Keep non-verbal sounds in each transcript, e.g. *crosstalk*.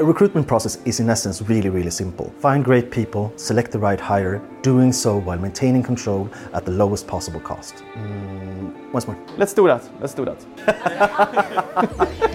A recruitment process is in essence really, really simple. Find great people, select the right hire, doing so while maintaining control at the lowest possible cost. Mm, once more. Let's do that. Let's do that. *laughs*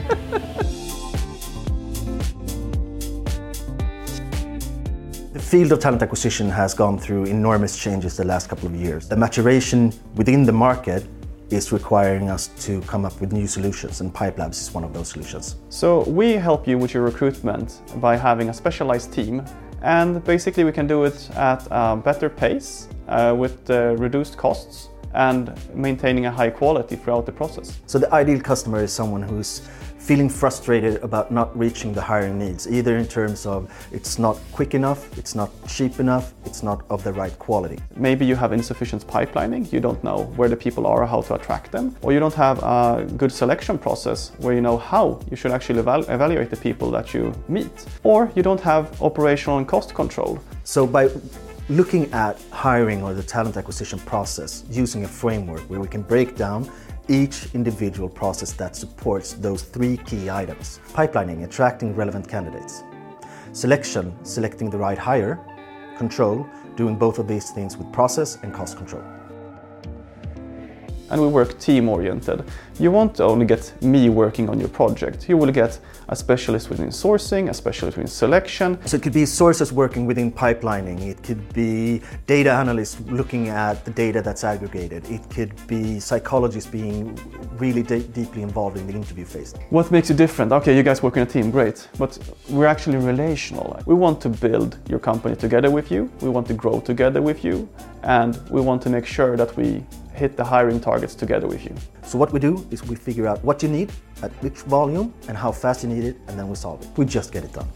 The field of talent acquisition has gone through enormous changes the last couple of years. The maturation within the market is requiring us to come up with new solutions, and Pipelabs is one of those solutions. So we help you with your recruitment by having a specialized team, and basically we can do it at a better pace uh, with uh, reduced costs and maintaining a high quality throughout the process. So the ideal customer is someone who's feeling frustrated about not reaching the hiring needs, either in terms of it's not quick enough, it's not cheap enough, it's not of the right quality. Maybe you have insufficient pipelining, you don't know where the people are or how to attract them, or you don't have a good selection process where you know how you should actually eval- evaluate the people that you meet, or you don't have operational and cost control. So by looking at hiring or the talent acquisition process using a framework where we can break down each individual process that supports those three key items pipelining, attracting relevant candidates, selection, selecting the right hire, control, doing both of these things with process and cost control. And we work team oriented. You won't only get me working on your project, you will get a specialist within sourcing, a specialist within selection. So it could be sources working within pipelining, it could be data analysts looking at the data that's aggregated, it could be psychologists being really de- deeply involved in the interview phase. What makes you different? Okay, you guys work in a team, great, but we're actually relational. We want to build your company together with you, we want to grow together with you, and we want to make sure that we hit the hiring targets together with you. So what we do is we figure out what you need, at which volume, and how fast you need it, and then we solve it. We just get it done.